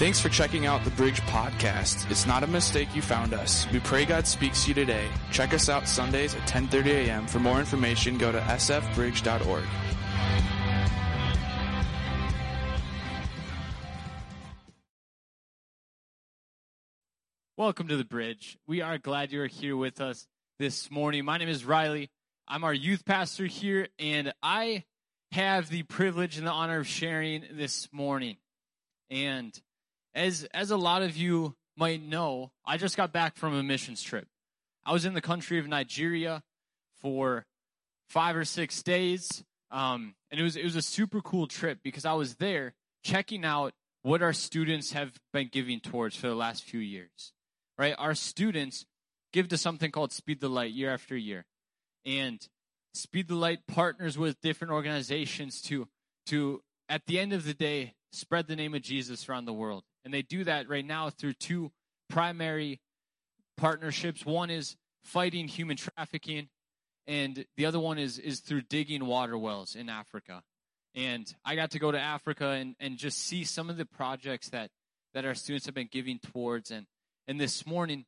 Thanks for checking out the Bridge Podcast. It's not a mistake you found us. We pray God speaks to you today. Check us out Sundays at 10:30 a.m. For more information, go to sfbridge.org. Welcome to the bridge. We are glad you are here with us this morning. My name is Riley. I'm our youth pastor here, and I have the privilege and the honor of sharing this morning. And as as a lot of you might know, I just got back from a missions trip. I was in the country of Nigeria for five or six days, um, and it was it was a super cool trip because I was there checking out what our students have been giving towards for the last few years right? Our students give to something called Speed the Light year after year. And Speed the Light partners with different organizations to to at the end of the day spread the name of Jesus around the world. And they do that right now through two primary partnerships. One is fighting human trafficking and the other one is is through digging water wells in Africa. And I got to go to Africa and, and just see some of the projects that, that our students have been giving towards and and this morning,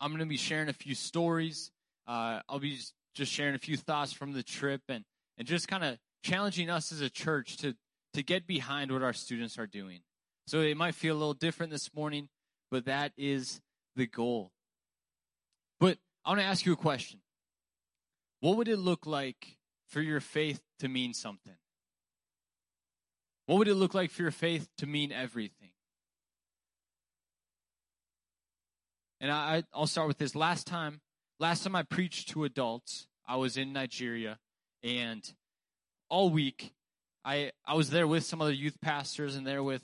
I'm going to be sharing a few stories. Uh, I'll be just sharing a few thoughts from the trip and, and just kind of challenging us as a church to, to get behind what our students are doing. So it might feel a little different this morning, but that is the goal. But I want to ask you a question. What would it look like for your faith to mean something? What would it look like for your faith to mean everything? And I, I'll start with this. Last time, last time I preached to adults, I was in Nigeria, and all week, I I was there with some other youth pastors and there with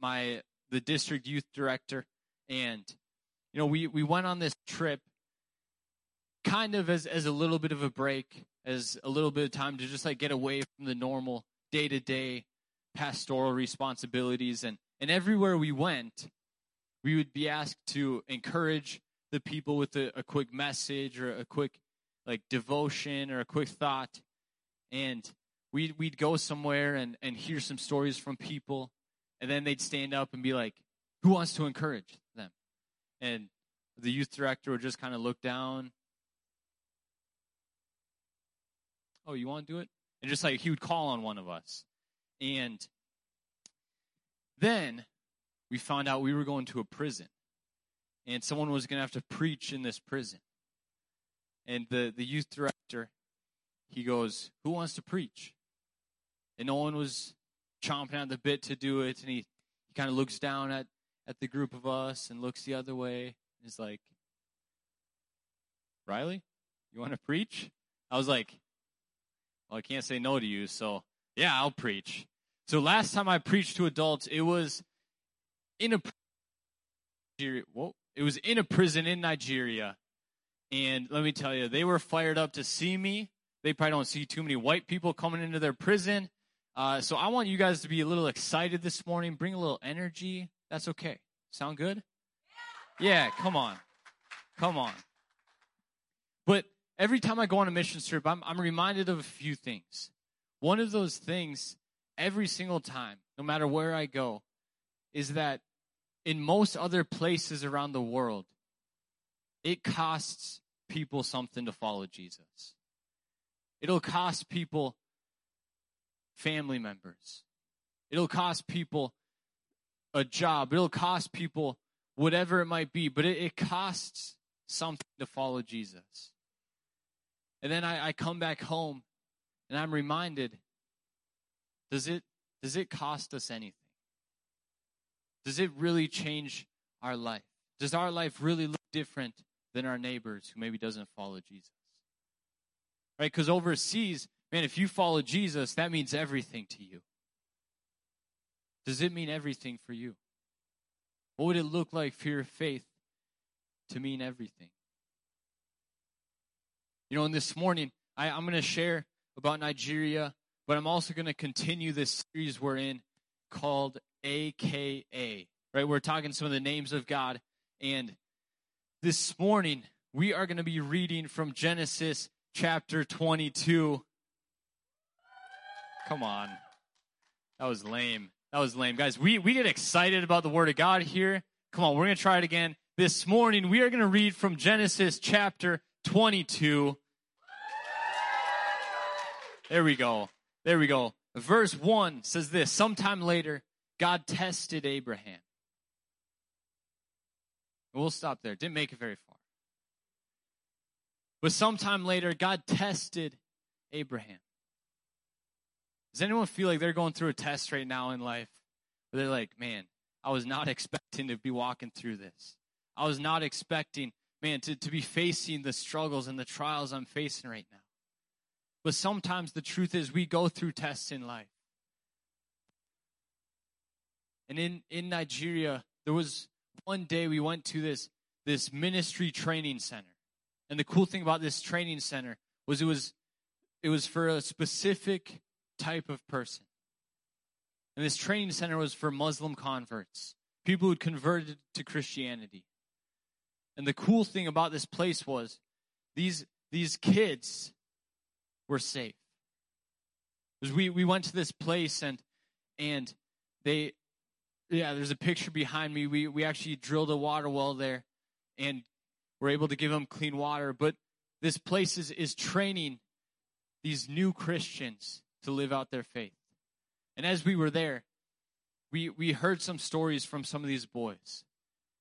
my the district youth director, and you know we we went on this trip, kind of as as a little bit of a break, as a little bit of time to just like get away from the normal day to day pastoral responsibilities, and and everywhere we went, we would be asked to encourage the people with a, a quick message or a quick like devotion or a quick thought. And we'd, we'd go somewhere and, and hear some stories from people and then they'd stand up and be like who wants to encourage them? And the youth director would just kind of look down. Oh you want to do it? And just like he would call on one of us. And then we found out we were going to a prison. And someone was going to have to preach in this prison. And the, the youth director, he goes, Who wants to preach? And no one was chomping at the bit to do it. And he, he kind of looks down at, at the group of us and looks the other way. And he's like, Riley, you want to preach? I was like, Well, I can't say no to you. So, yeah, I'll preach. So, last time I preached to adults, it was in a Whoa, it was in a prison in Nigeria. And let me tell you, they were fired up to see me. They probably don't see too many white people coming into their prison. Uh, so I want you guys to be a little excited this morning. Bring a little energy. That's okay. Sound good? Yeah, come on. Come on. But every time I go on a mission trip, I'm, I'm reminded of a few things. One of those things, every single time, no matter where I go, is that in most other places around the world, it costs people something to follow Jesus. It'll cost people family members. It'll cost people a job. It'll cost people whatever it might be, but it, it costs something to follow Jesus. And then I, I come back home and I'm reminded does it does it cost us anything? Does it really change our life? Does our life really look different than our neighbors who maybe doesn't follow Jesus? Right? Because overseas, man, if you follow Jesus, that means everything to you. Does it mean everything for you? What would it look like for your faith to mean everything? You know, and this morning, I, I'm going to share about Nigeria, but I'm also going to continue this series we're in called AKA. Right? We're talking some of the names of God. And this morning, we are going to be reading from Genesis chapter 22. Come on. That was lame. That was lame. Guys, we, we get excited about the Word of God here. Come on, we're going to try it again. This morning, we are going to read from Genesis chapter 22. There we go. There we go. Verse 1 says this Sometime later, God tested Abraham. We'll stop there. Didn't make it very far. But sometime later, God tested Abraham. Does anyone feel like they're going through a test right now in life? Where they're like, man, I was not expecting to be walking through this. I was not expecting, man, to, to be facing the struggles and the trials I'm facing right now. But sometimes the truth is we go through tests in life. And in, in Nigeria, there was one day we went to this, this ministry training center. And the cool thing about this training center was it was it was for a specific type of person. And this training center was for Muslim converts, people who'd converted to Christianity. And the cool thing about this place was these these kids were safe. Because we, we went to this place and and they yeah, there's a picture behind me. We we actually drilled a water well there and we're able to give them clean water. But this place is, is training these new Christians to live out their faith. And as we were there, we, we heard some stories from some of these boys.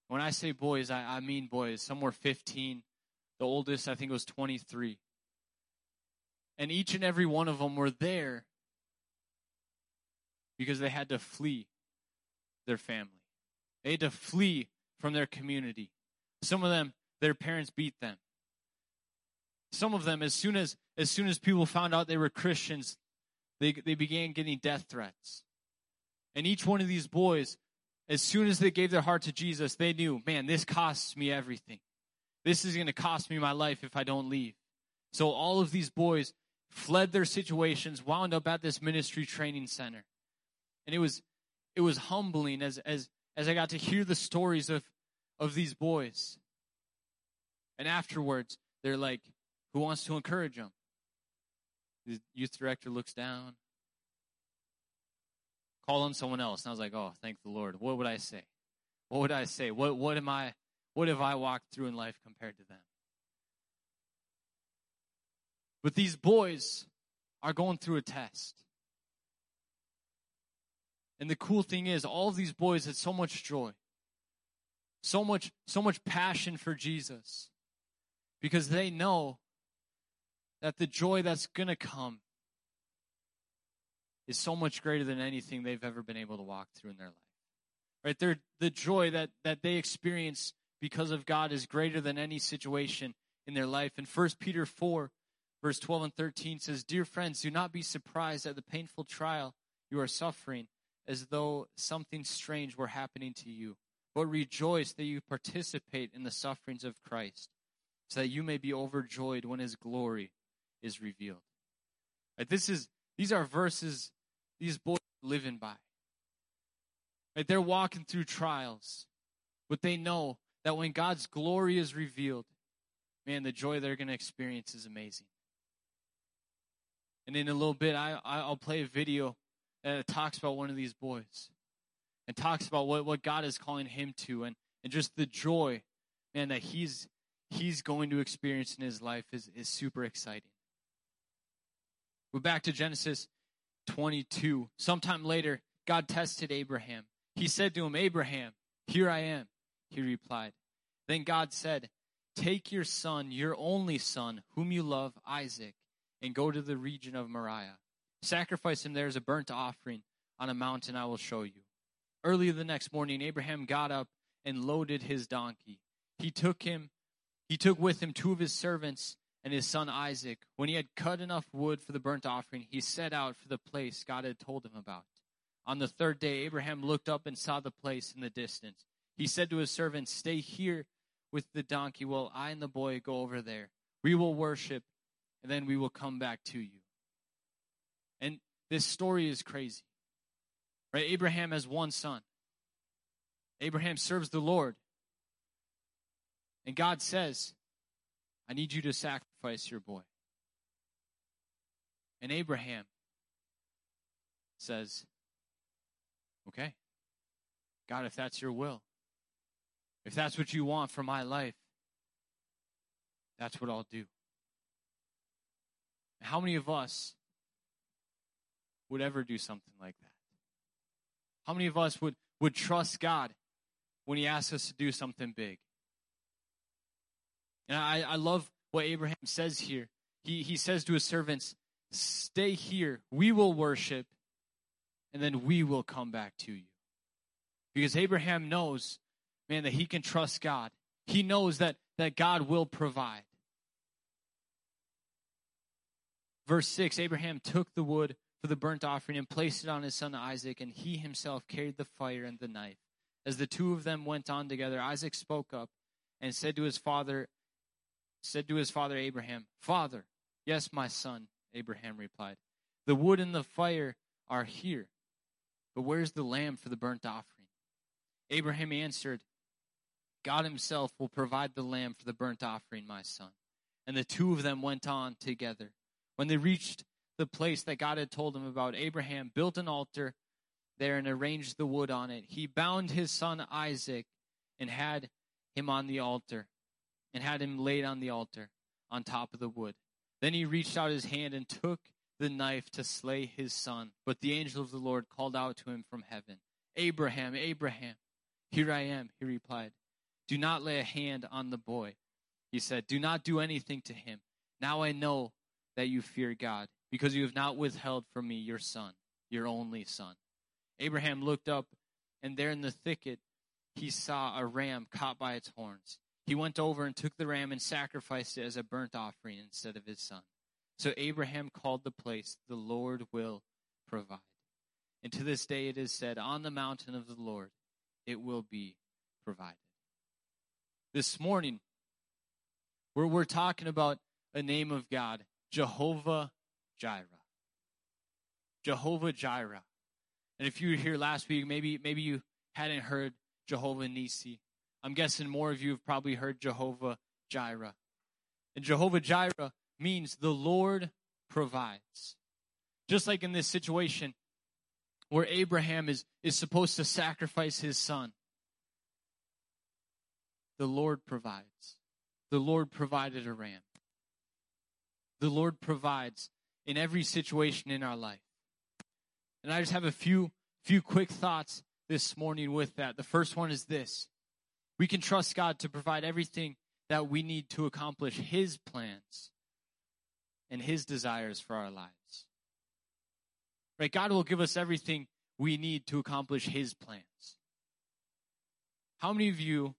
When I say boys, I, I mean boys. Some were 15. The oldest, I think, was 23. And each and every one of them were there because they had to flee their family. They had to flee from their community. Some of them, their parents beat them. Some of them, as soon as as soon as people found out they were Christians, they they began getting death threats. And each one of these boys, as soon as they gave their heart to Jesus, they knew, man, this costs me everything. This is going to cost me my life if I don't leave. So all of these boys fled their situations, wound up at this ministry training center. And it was it was humbling as as as I got to hear the stories of of these boys. And afterwards, they're like, who wants to encourage them? The youth director looks down, call on someone else. And I was like, oh, thank the Lord. What would I say? What would I say? What what am I what have I walked through in life compared to them? But these boys are going through a test. And the cool thing is, all of these boys had so much joy, so much, so much passion for Jesus, because they know that the joy that's going to come is so much greater than anything they've ever been able to walk through in their life. Right? They're, the joy that, that they experience because of God is greater than any situation in their life. And 1 Peter 4, verse 12 and 13 says, Dear friends, do not be surprised at the painful trial you are suffering as though something strange were happening to you, but rejoice that you participate in the sufferings of Christ, so that you may be overjoyed when his glory is revealed. Right, this is these are verses these boys are living by. Right, they're walking through trials, but they know that when God's glory is revealed, man, the joy they're going to experience is amazing. And in a little bit, I I'll play a video that talks about one of these boys and talks about what, what God is calling him to and, and just the joy, man, that he's he's going to experience in his life is, is super exciting. We're back to Genesis 22. Sometime later, God tested Abraham. He said to him, Abraham, here I am. He replied. Then God said, Take your son, your only son, whom you love, Isaac, and go to the region of Moriah. Sacrifice him there as a burnt offering on a mountain I will show you. Early the next morning, Abraham got up and loaded his donkey. He took him, he took with him two of his servants and his son Isaac. When he had cut enough wood for the burnt offering, he set out for the place God had told him about. On the third day, Abraham looked up and saw the place in the distance. He said to his servants, Stay here with the donkey while I and the boy go over there. We will worship, and then we will come back to you. And this story is crazy. Right? Abraham has one son. Abraham serves the Lord. And God says, I need you to sacrifice your boy. And Abraham says, Okay. God, if that's your will, if that's what you want for my life, that's what I'll do. How many of us would ever do something like that? How many of us would, would trust God when He asks us to do something big? And I, I love what Abraham says here. He, he says to his servants, Stay here, we will worship, and then we will come back to you. Because Abraham knows, man, that he can trust God. He knows that, that God will provide. Verse 6 Abraham took the wood for the burnt offering and placed it on his son Isaac, and he himself carried the fire and the knife. As the two of them went on together, Isaac spoke up and said to his father, said to his father Abraham, Father, yes, my son, Abraham replied. The wood and the fire are here, but where's the lamb for the burnt offering? Abraham answered, God himself will provide the lamb for the burnt offering, my son. And the two of them went on together. When they reached the place that God had told him about, Abraham built an altar there and arranged the wood on it. He bound his son Isaac and had him on the altar, and had him laid on the altar on top of the wood. Then he reached out his hand and took the knife to slay his son. But the angel of the Lord called out to him from heaven, Abraham, Abraham. Here I am, he replied. Do not lay a hand on the boy. He said, Do not do anything to him. Now I know that you fear God, because you have not withheld from me your son, your only son. Abraham looked up, and there in the thicket he saw a ram caught by its horns. He went over and took the ram and sacrificed it as a burnt offering instead of his son. So Abraham called the place, The Lord will provide. And to this day it is said, On the mountain of the Lord it will be provided. This morning, we're, we're talking about a name of God Jehovah Jireh. Jehovah Jireh. And if you were here last week, maybe maybe you hadn't heard Jehovah Nisi. I'm guessing more of you have probably heard Jehovah Jireh. And Jehovah Jireh means the Lord provides. Just like in this situation where Abraham is, is supposed to sacrifice his son, the Lord provides. The Lord provided a ram the Lord provides in every situation in our life. And I just have a few few quick thoughts this morning with that. The first one is this. We can trust God to provide everything that we need to accomplish his plans and his desires for our lives. Right? God will give us everything we need to accomplish his plans. How many of you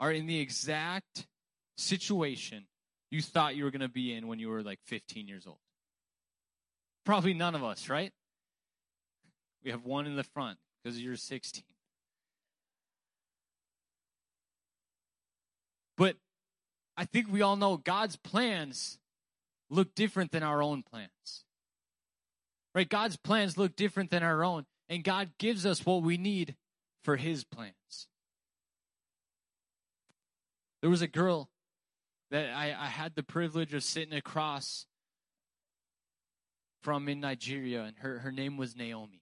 are in the exact situation you thought you were going to be in when you were like 15 years old? Probably none of us, right? We have one in the front because you're 16. But I think we all know God's plans look different than our own plans. Right? God's plans look different than our own, and God gives us what we need for His plans. There was a girl that I, I had the privilege of sitting across from in Nigeria, and her, her name was Naomi.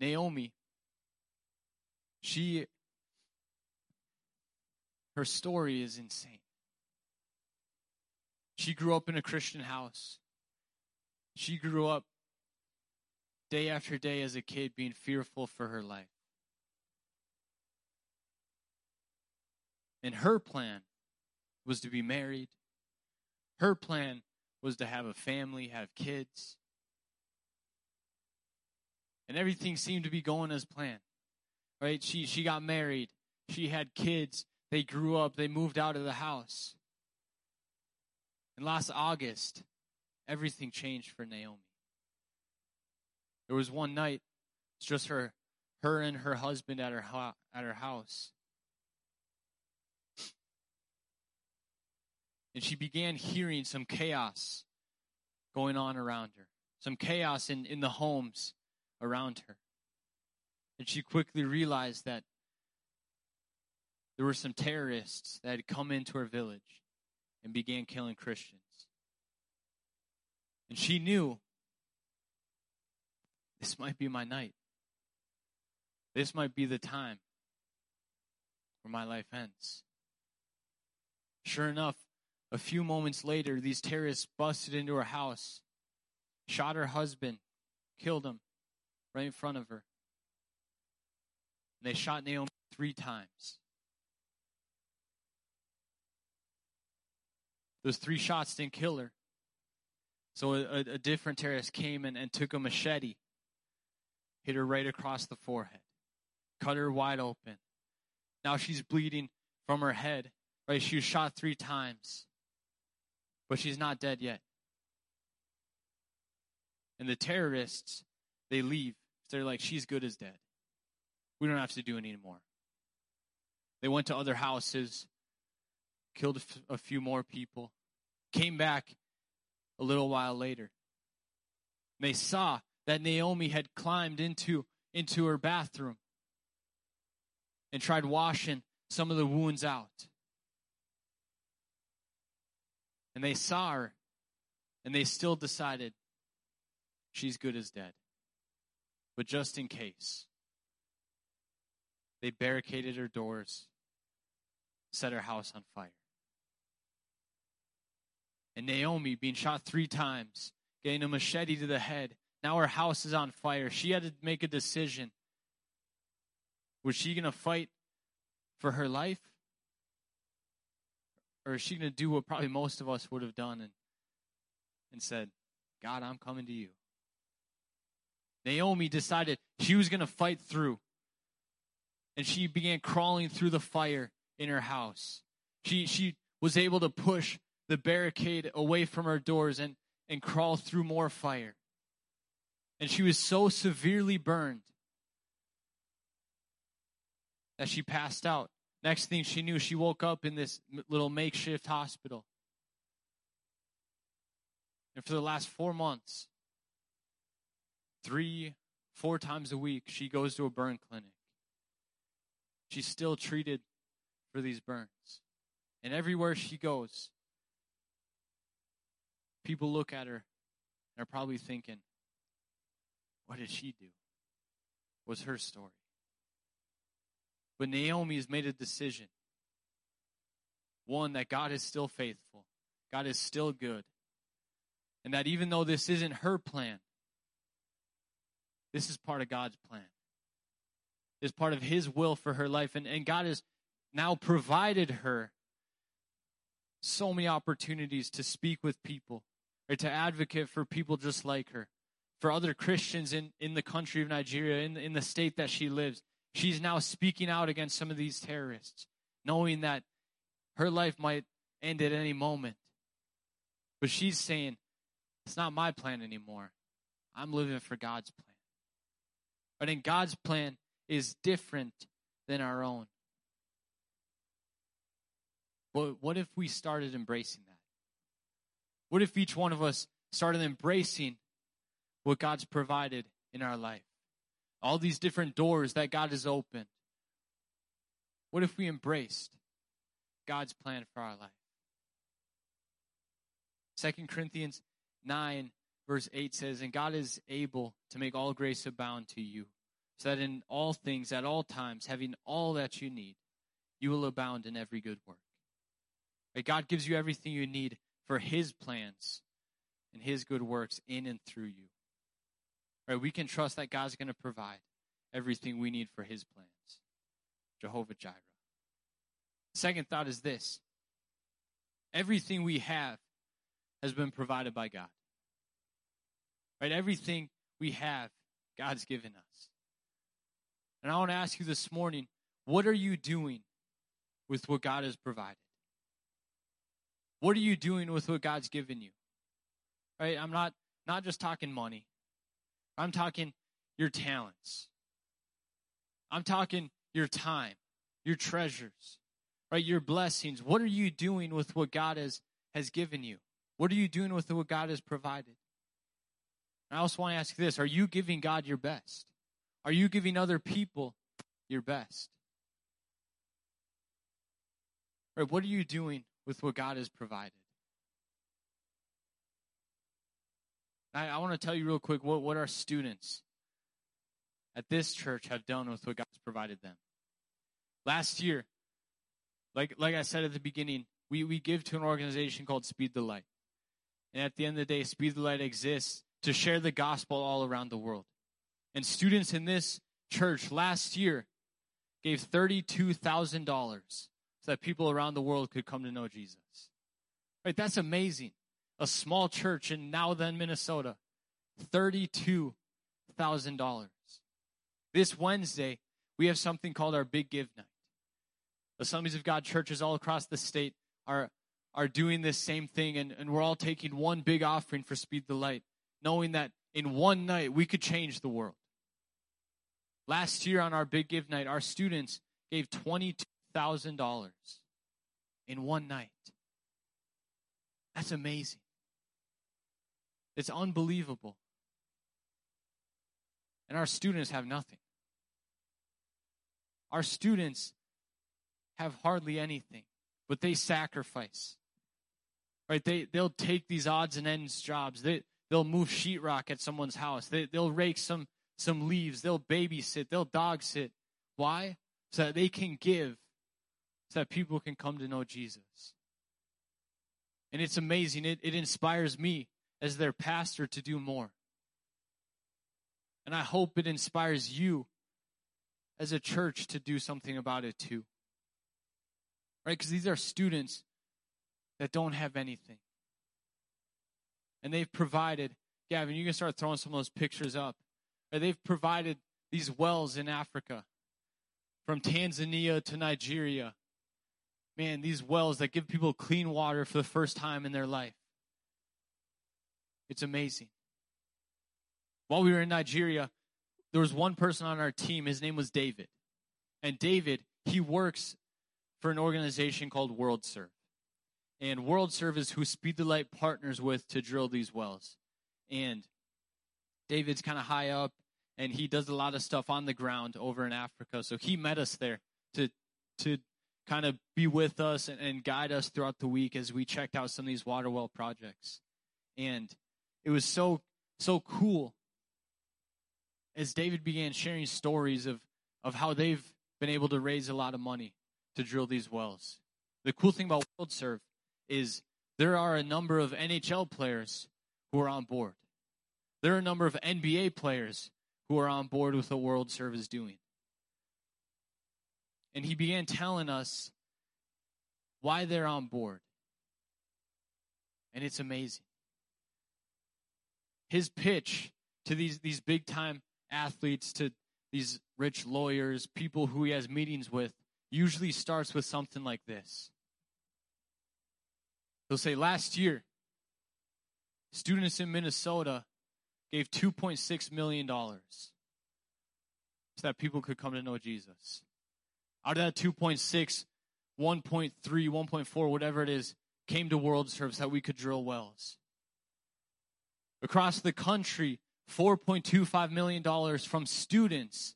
Naomi, she, her story is insane. She grew up in a Christian house. She grew up day after day as a kid being fearful for her life. And her plan was to be married. Her plan was to have a family, have kids. And everything seemed to be going as planned. Right? She she got married. She had kids. They grew up. They moved out of the house. And last August, everything changed for Naomi. There was one night, it's just her her and her husband at her at her house. and she began hearing some chaos going on around her, some chaos in, in the homes around her. And she quickly realized that there were some terrorists that had come into her village and began killing Christians. And she knew this might be my night. this might be the time where my life ends. Sure enough, a few moments later, these terrorists busted into her house, shot her husband, killed him right in front of her. And they shot Naomi three times. Those three shots didn't kill her. So a, a different terrorist came and, and took a machete, hit her right across the forehead, cut her wide open. Now she's bleeding from her head. Right? She was shot three times. But she's not dead yet. And the terrorists, they leave. They're like, she's good as dead. We don't have to do it anymore. They went to other houses, killed a few more people, came back a little while later. They saw that Naomi had climbed into, into her bathroom and tried washing some of the wounds out. And they saw her, and they still decided she's good as dead. But just in case, they barricaded her doors, set her house on fire. And Naomi, being shot three times, getting a machete to the head, now her house is on fire. She had to make a decision. Was she going to fight for her life? Or is she going to do what probably most of us would have done and, and said, God, I'm coming to you? Naomi decided she was going to fight through. And she began crawling through the fire in her house. She, she was able to push the barricade away from her doors and, and crawl through more fire. And she was so severely burned that she passed out. Next thing she knew, she woke up in this little makeshift hospital. And for the last four months, three, four times a week, she goes to a burn clinic. She's still treated for these burns. And everywhere she goes, people look at her and are probably thinking, what did she do? Was her story. But Naomi has made a decision. One, that God is still faithful, God is still good. And that even though this isn't her plan, this is part of God's plan. Is part of His will for her life. And, and God has now provided her so many opportunities to speak with people or to advocate for people just like her, for other Christians in, in the country of Nigeria, in, in the state that she lives. She's now speaking out against some of these terrorists, knowing that her life might end at any moment. But she's saying, it's not my plan anymore. I'm living for God's plan. But in God's plan is different than our own. But what if we started embracing? What if each one of us started embracing what God's provided in our life? All these different doors that God has opened. What if we embraced God's plan for our life? 2 Corinthians 9, verse 8 says, And God is able to make all grace abound to you, so that in all things, at all times, having all that you need, you will abound in every good work. Right? God gives you everything you need for His plans and His good works in and through you. Right? We can trust that God's going to provide everything we need for His plans. Jehovah Jireh. Second thought is this everything we have has been provided by God. Right? Everything we have, God's given us. And I want to ask you this morning what are you doing with what God has provided? What are you doing with what God's given you? Right? I'm not not just talking money. I'm talking your talents. I'm talking your time, your treasures, right? Your blessings. What are you doing with what God has has given you? What are you doing with what God has provided? And I also want to ask this, are you giving God your best? Are you giving other people your best? Right? What are you doing with what God has provided. I, I want to tell you real quick what, what our students at this church have done with what God's provided them. Last year, like like I said at the beginning, we, we give to an organization called Speed the Light. And at the end of the day, Speed the Light exists to share the gospel all around the world. And students in this church last year gave $32,000 so that people around the world could come to know Jesus. Right? That's amazing. A small church in now then Minnesota. $32,000. This Wednesday, we have something called our Big Give Night. Assemblies of God churches all across the state are, are doing this same thing, and, and we're all taking one big offering for Speed the Light, knowing that in one night we could change the world. Last year on our Big Give Night, our students gave $22,000 in one night. That's amazing. It's unbelievable. And our students have nothing. Our students have hardly anything, but they sacrifice. Right? They they'll take these odds and ends jobs. They they'll move sheetrock at someone's house. They they'll rake some some leaves. They'll babysit. They'll dog sit. Why? So that they can give, so that people can come to know Jesus. And it's amazing. It it inspires me as their pastor to do more. And I hope it inspires you as a church to do something about it too. Right? Because these are students that don't have anything. And they've provided, Gavin, you can start throwing some of those pictures up. Right? They've provided these wells in Africa from Tanzania to Nigeria. Man, these wells that give people clean water for the first time in their life. It's amazing. While we were in Nigeria, there was one person on our team. His name was David. And David, he works for an organization called World Serve. And World Serve is who Speed the Light partners with to drill these wells. And David's kind of high up and he does a lot of stuff on the ground over in Africa. So he met us there to to kind of be with us and, and guide us throughout the week as we checked out some of these water well projects. And it was so so cool as David began sharing stories of, of how they've been able to raise a lot of money to drill these wells. The cool thing about World Serve is there are a number of NHL players who are on board. There are a number of NBA players who are on board with what World Serve is doing. And he began telling us why they're on board. And it's amazing. His pitch to these, these big time athletes to these rich lawyers, people who he has meetings with, usually starts with something like this. He'll say, Last year, students in Minnesota gave $2.6 million so that people could come to know Jesus. Out of that 2.6, 1.3, 1.4, whatever it is, came to World service that we could drill wells. Across the country, $4.25 million from students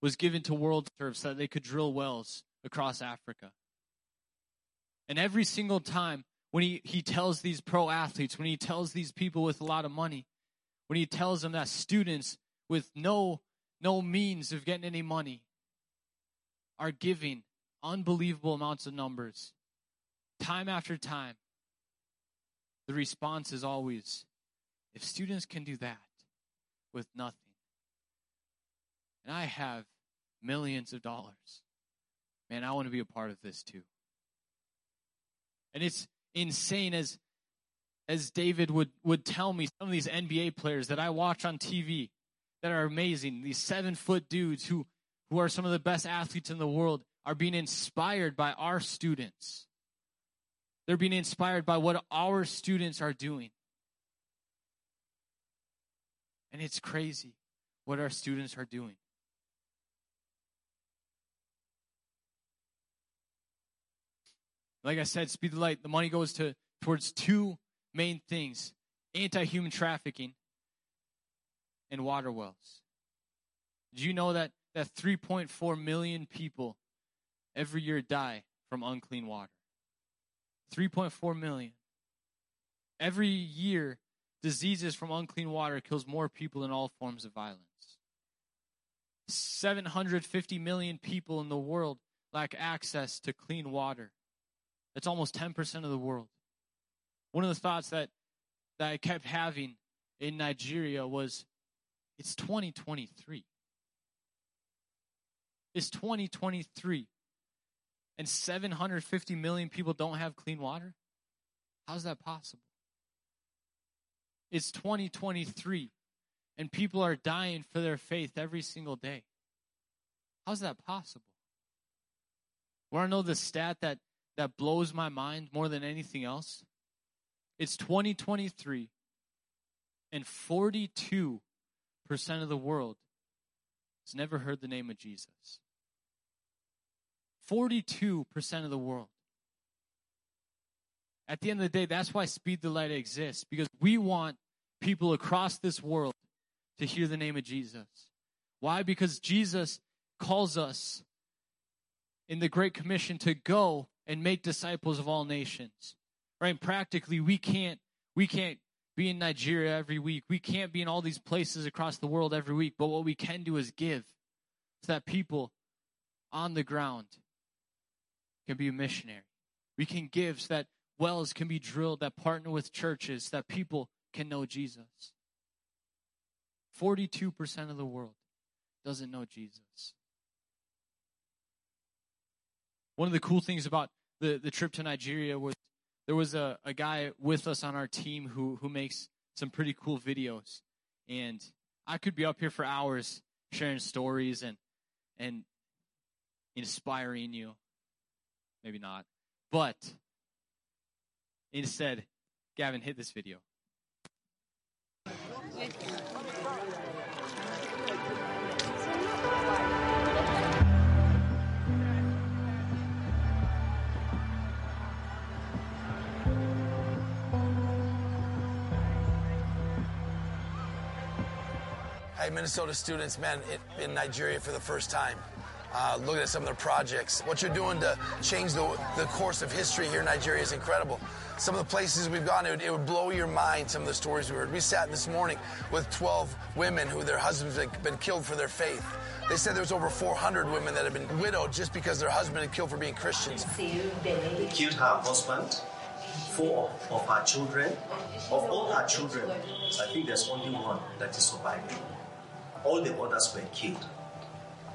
was given to World service so that they could drill wells across Africa. And every single time when he, he tells these pro athletes, when he tells these people with a lot of money, when he tells them that students with no no means of getting any money are giving unbelievable amounts of numbers time after time the response is always if students can do that with nothing. And I have millions of dollars. Man, I want to be a part of this too. And it's insane as as David would would tell me some of these NBA players that I watch on TV that are amazing, these seven foot dudes who who are some of the best athletes in the world are being inspired by our students. They're being inspired by what our students are doing. And it's crazy what our students are doing. Like I said, Speed the Light, the money goes to towards two main things anti-human trafficking and water wells. Did you know that, that 3.4 million people every year die from unclean water? 3.4 million. Every year, diseases from unclean water kills more people than all forms of violence. 750 million people in the world lack access to clean water. That's almost 10% of the world. One of the thoughts that, that I kept having in Nigeria was it's 2023. It's 2023. And 750 million people don't have clean water? How's that possible? It's 2023 and people are dying for their faith every single day. How's that possible? Want to know the stat that, that blows my mind more than anything else? It's 2023 and 42% of the world has never heard the name of Jesus. 42% of the world. At the end of the day, that's why Speed the Light exists, because we want people across this world to hear the name of Jesus. Why? Because Jesus calls us in the Great Commission to go and make disciples of all nations. Right? Practically, we can't we can't be in Nigeria every week. We can't be in all these places across the world every week. But what we can do is give so that people on the ground can be a missionary. We can give so that wells can be drilled that partner with churches that people can know Jesus. 42% of the world doesn't know Jesus. One of the cool things about the, the trip to Nigeria was there was a, a guy with us on our team who, who makes some pretty cool videos. And I could be up here for hours sharing stories and, and inspiring you. Maybe not. But instead, Gavin, hit this video. Hey, Minnesota students, man, in Nigeria for the first time. Uh, looking at some of their projects. What you're doing to change the, the course of history here in Nigeria is incredible. Some of the places we've gone, it would, it would blow your mind, some of the stories we heard. We sat this morning with 12 women who their husbands had been killed for their faith. They said there was over 400 women that had been widowed just because their husband had killed for being Christians. They killed her husband, four of her children. Of all her children, I think there's only one that is surviving. All the others were killed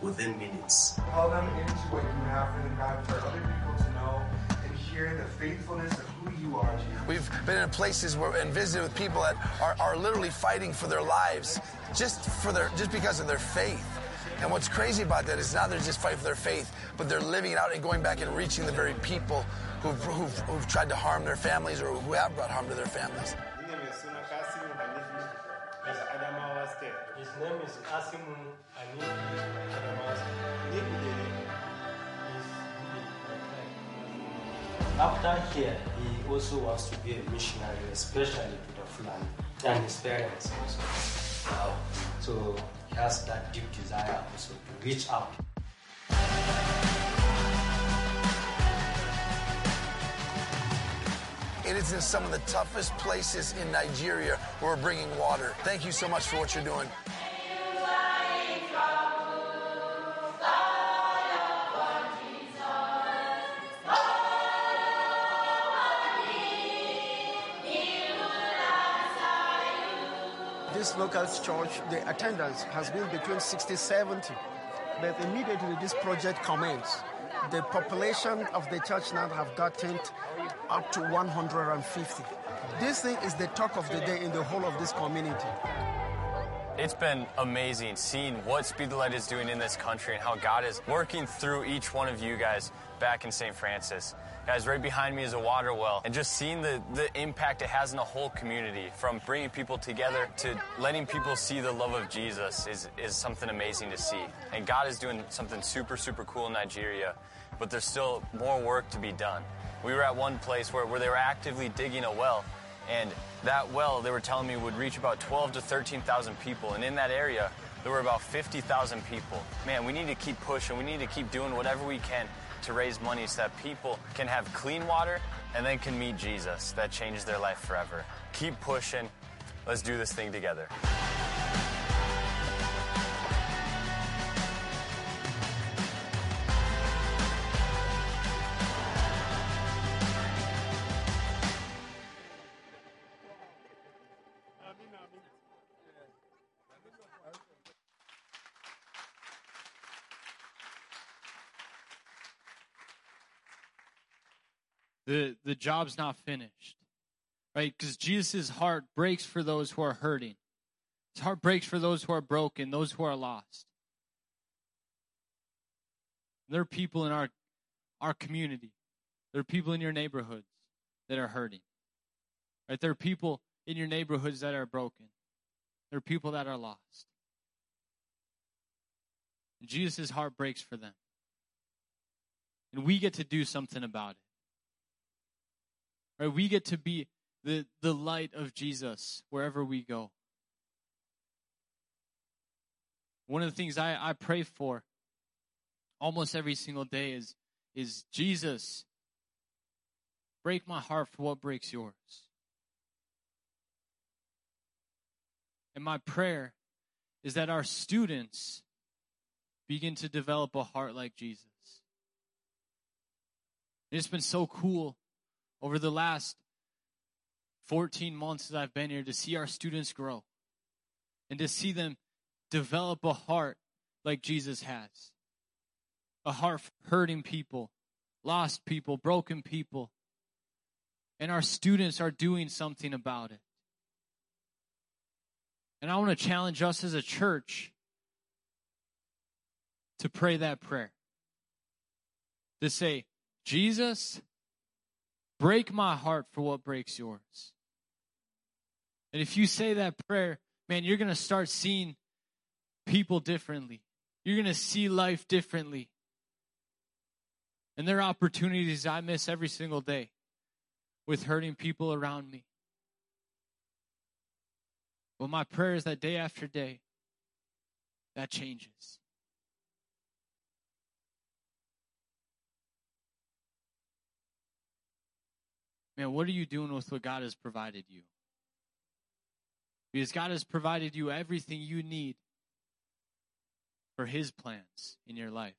within minutes. Call them into what you have for them, God, for other people to know and hear the faithfulness of who you are, Jesus. We've been in places where and visited with people that are, are literally fighting for their lives just for their just because of their faith. And what's crazy about that is not they're just fighting for their faith, but they're living it out and going back and reaching the very people who've, who've, who've tried to harm their families or who have brought harm to their families. His name is Asimu Ani Adamas. After here, he also wants to be a missionary, especially to the Fulani and his parents also. Wow. So he has that deep desire also to reach out. It is in some of the toughest places in Nigeria where we're bringing water. Thank you so much for what you're doing. This local church, the attendance has been between 60 70. But immediately this project commenced, the population of the church now have gotten up to 150. This thing is the talk of the day in the whole of this community. It's been amazing seeing what Speed the Light is doing in this country and how God is working through each one of you guys back in St. Francis. Guys, right behind me is a water well, and just seeing the, the impact it has in the whole community from bringing people together to letting people see the love of Jesus is, is something amazing to see. And God is doing something super, super cool in Nigeria, but there's still more work to be done. We were at one place where, where they were actively digging a well, and that well, they were telling me, would reach about 12 to 13,000 people. And in that area, there were about 50,000 people. Man, we need to keep pushing. We need to keep doing whatever we can to raise money so that people can have clean water and then can meet Jesus that changes their life forever. Keep pushing. Let's do this thing together. The, the job's not finished. Right? Because Jesus' heart breaks for those who are hurting. His heart breaks for those who are broken, those who are lost. There are people in our our community. There are people in your neighborhoods that are hurting. Right? There are people in your neighborhoods that are broken. There are people that are lost. And Jesus' heart breaks for them. And we get to do something about it. Right? We get to be the, the light of Jesus wherever we go. One of the things I, I pray for almost every single day is, is Jesus, break my heart for what breaks yours. And my prayer is that our students begin to develop a heart like Jesus. It's been so cool over the last 14 months that I've been here to see our students grow and to see them develop a heart like Jesus has. A heart for hurting people, lost people, broken people. And our students are doing something about it. And I want to challenge us as a church to pray that prayer. To say, Jesus, break my heart for what breaks yours. And if you say that prayer, man, you're going to start seeing people differently. You're going to see life differently. And there are opportunities I miss every single day with hurting people around me. But my prayer is that day after day, that changes. Man, what are you doing with what God has provided you? Because God has provided you everything you need for His plans in your life.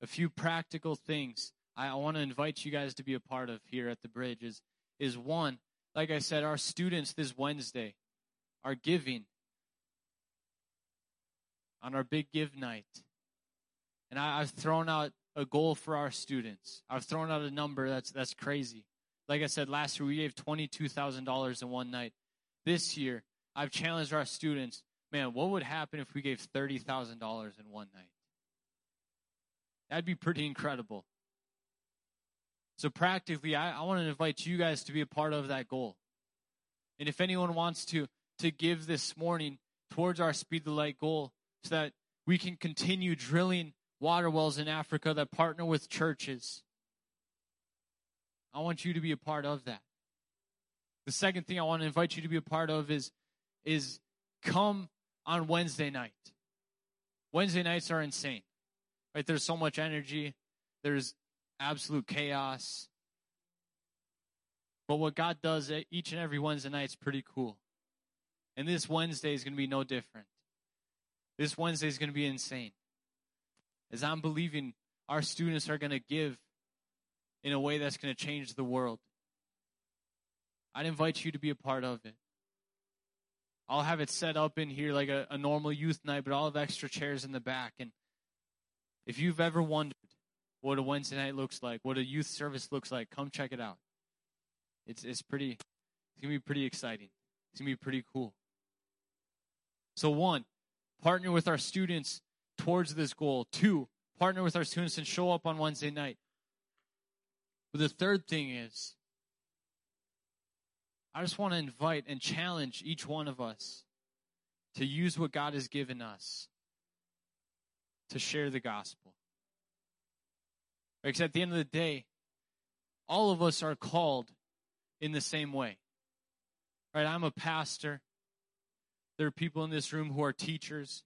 A few practical things I want to invite you guys to be a part of here at the bridge is, is one, like I said, our students this Wednesday are giving on our big give night. And I, I've thrown out a goal for our students. I've thrown out a number that's that's crazy. Like I said last year, we gave twenty two thousand dollars in one night. This year, I've challenged our students. Man, what would happen if we gave thirty thousand dollars in one night? That'd be pretty incredible. So practically, I, I want to invite you guys to be a part of that goal. And if anyone wants to to give this morning towards our Speed the Light goal, so that we can continue drilling water wells in Africa that partner with churches. I want you to be a part of that. The second thing I want to invite you to be a part of is, is come on Wednesday night. Wednesday nights are insane. Right? There's so much energy. There's absolute chaos. But what God does each and every Wednesday night is pretty cool. And this Wednesday is going to be no different. This Wednesday is going to be insane is I'm believing our students are going to give in a way that's going to change the world. I'd invite you to be a part of it. I'll have it set up in here like a, a normal youth night, but I'll have extra chairs in the back. And if you've ever wondered what a Wednesday night looks like, what a youth service looks like, come check it out. It's it's pretty it's gonna be pretty exciting. It's gonna be pretty cool. So one, partner with our students towards this goal. Two, partner with our students and show up on Wednesday night. But the third thing is, I just want to invite and challenge each one of us to use what God has given us to share the gospel. Because at the end of the day, all of us are called in the same way. Right? I'm a pastor. There are people in this room who are teachers.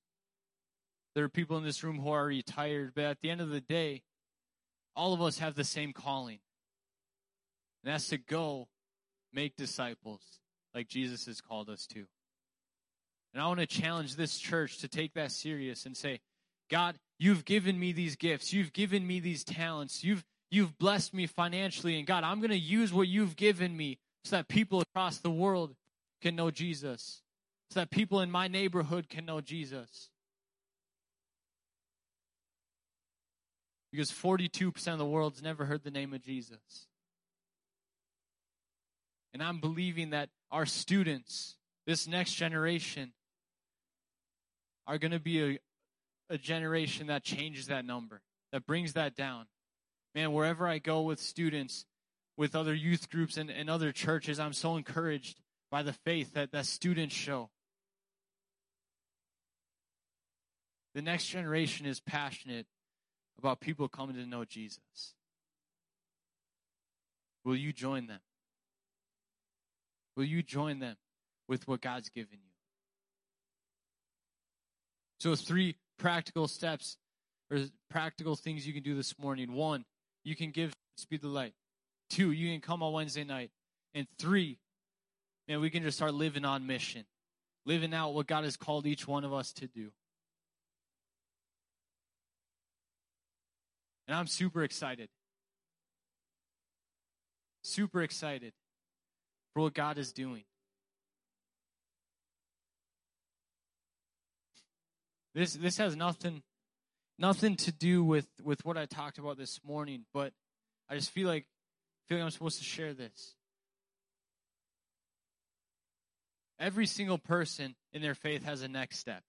There are people in this room who are retired, but at the end of the day, all of us have the same calling. And that's to go make disciples like Jesus has called us to. And I want to challenge this church to take that serious and say, God, you've given me these gifts. You've given me these talents. You've you've blessed me financially and God, I'm going to use what you've given me so that people across the world can know Jesus. So that people in my neighborhood can know Jesus. Because 42% of the world's never heard the name of Jesus. And I'm believing that our students, this next generation, are going to be a, a generation that changes that number, that brings that down. Man, wherever I go with students, with other youth groups and, and other churches, I'm so encouraged by the faith that, that students show. The next generation is passionate about people coming to know Jesus. Will you join them? Will you join them with what God's given you? So, three practical steps or practical things you can do this morning. One, you can give Speed the Light. Two, you can come on Wednesday night. And three, man, we can just start living on mission, living out what God has called each one of us to do. And I'm super excited. Super excited for what God is doing. This this has nothing nothing to do with with what I talked about this morning, but I just feel like feel like I'm supposed to share this. Every single person in their faith has a next step.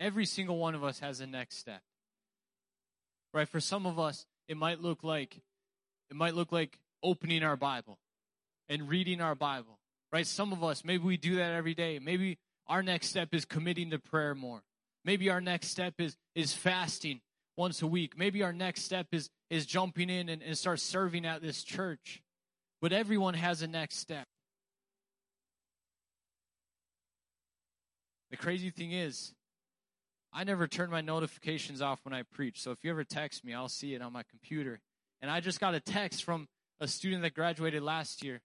Every single one of us has a next step. Right? For some of us, it might look like it might look like opening our Bible and reading our Bible. Right? Some of us, maybe we do that every day. Maybe our next step is committing to prayer more. Maybe our next step is is fasting once a week. Maybe our next step is is jumping in and, and start serving at this church. But everyone has a next step. The crazy thing is, I never turn my notifications off when I preach. So if you ever text me, I'll see it on my computer. And I just got a text from a student that graduated last year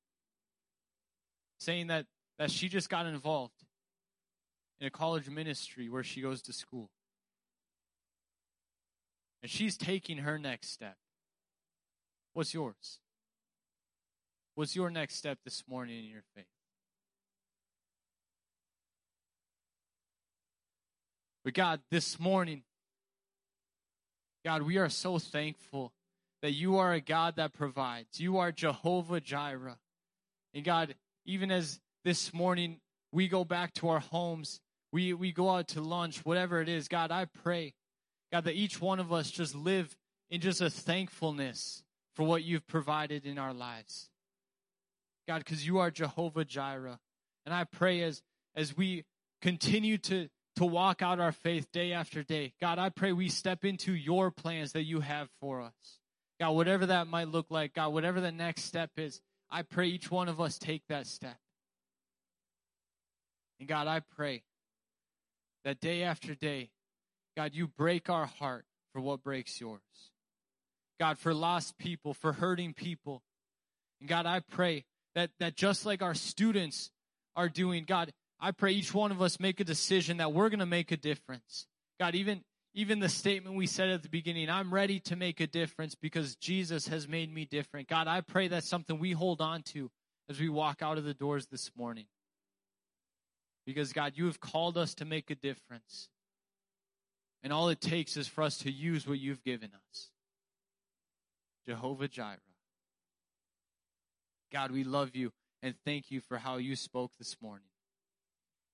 saying that, that she just got involved in a college ministry where she goes to school. And she's taking her next step. What's yours? What's your next step this morning in your faith? But God, this morning, God, we are so thankful that you are a God that provides. You are Jehovah Jireh. And God, even as this morning we go back to our homes, we, we go out to lunch, whatever it is, God, I pray, God, that each one of us just live in just a thankfulness for what you've provided in our lives. God, because you are Jehovah Jireh. And I pray as, as we continue to to walk out our faith day after day. God, I pray we step into your plans that you have for us. God, whatever that might look like, God, whatever the next step is, I pray each one of us take that step. And God, I pray that day after day, God, you break our heart for what breaks yours. God, for lost people, for hurting people. And God, I pray that, that just like our students are doing, God, I pray each one of us make a decision that we're going to make a difference. God, even even the statement we said at the beginning, I'm ready to make a difference because Jesus has made me different. God, I pray that's something we hold on to as we walk out of the doors this morning. Because God, you have called us to make a difference. And all it takes is for us to use what you've given us. Jehovah Jireh. God, we love you and thank you for how you spoke this morning.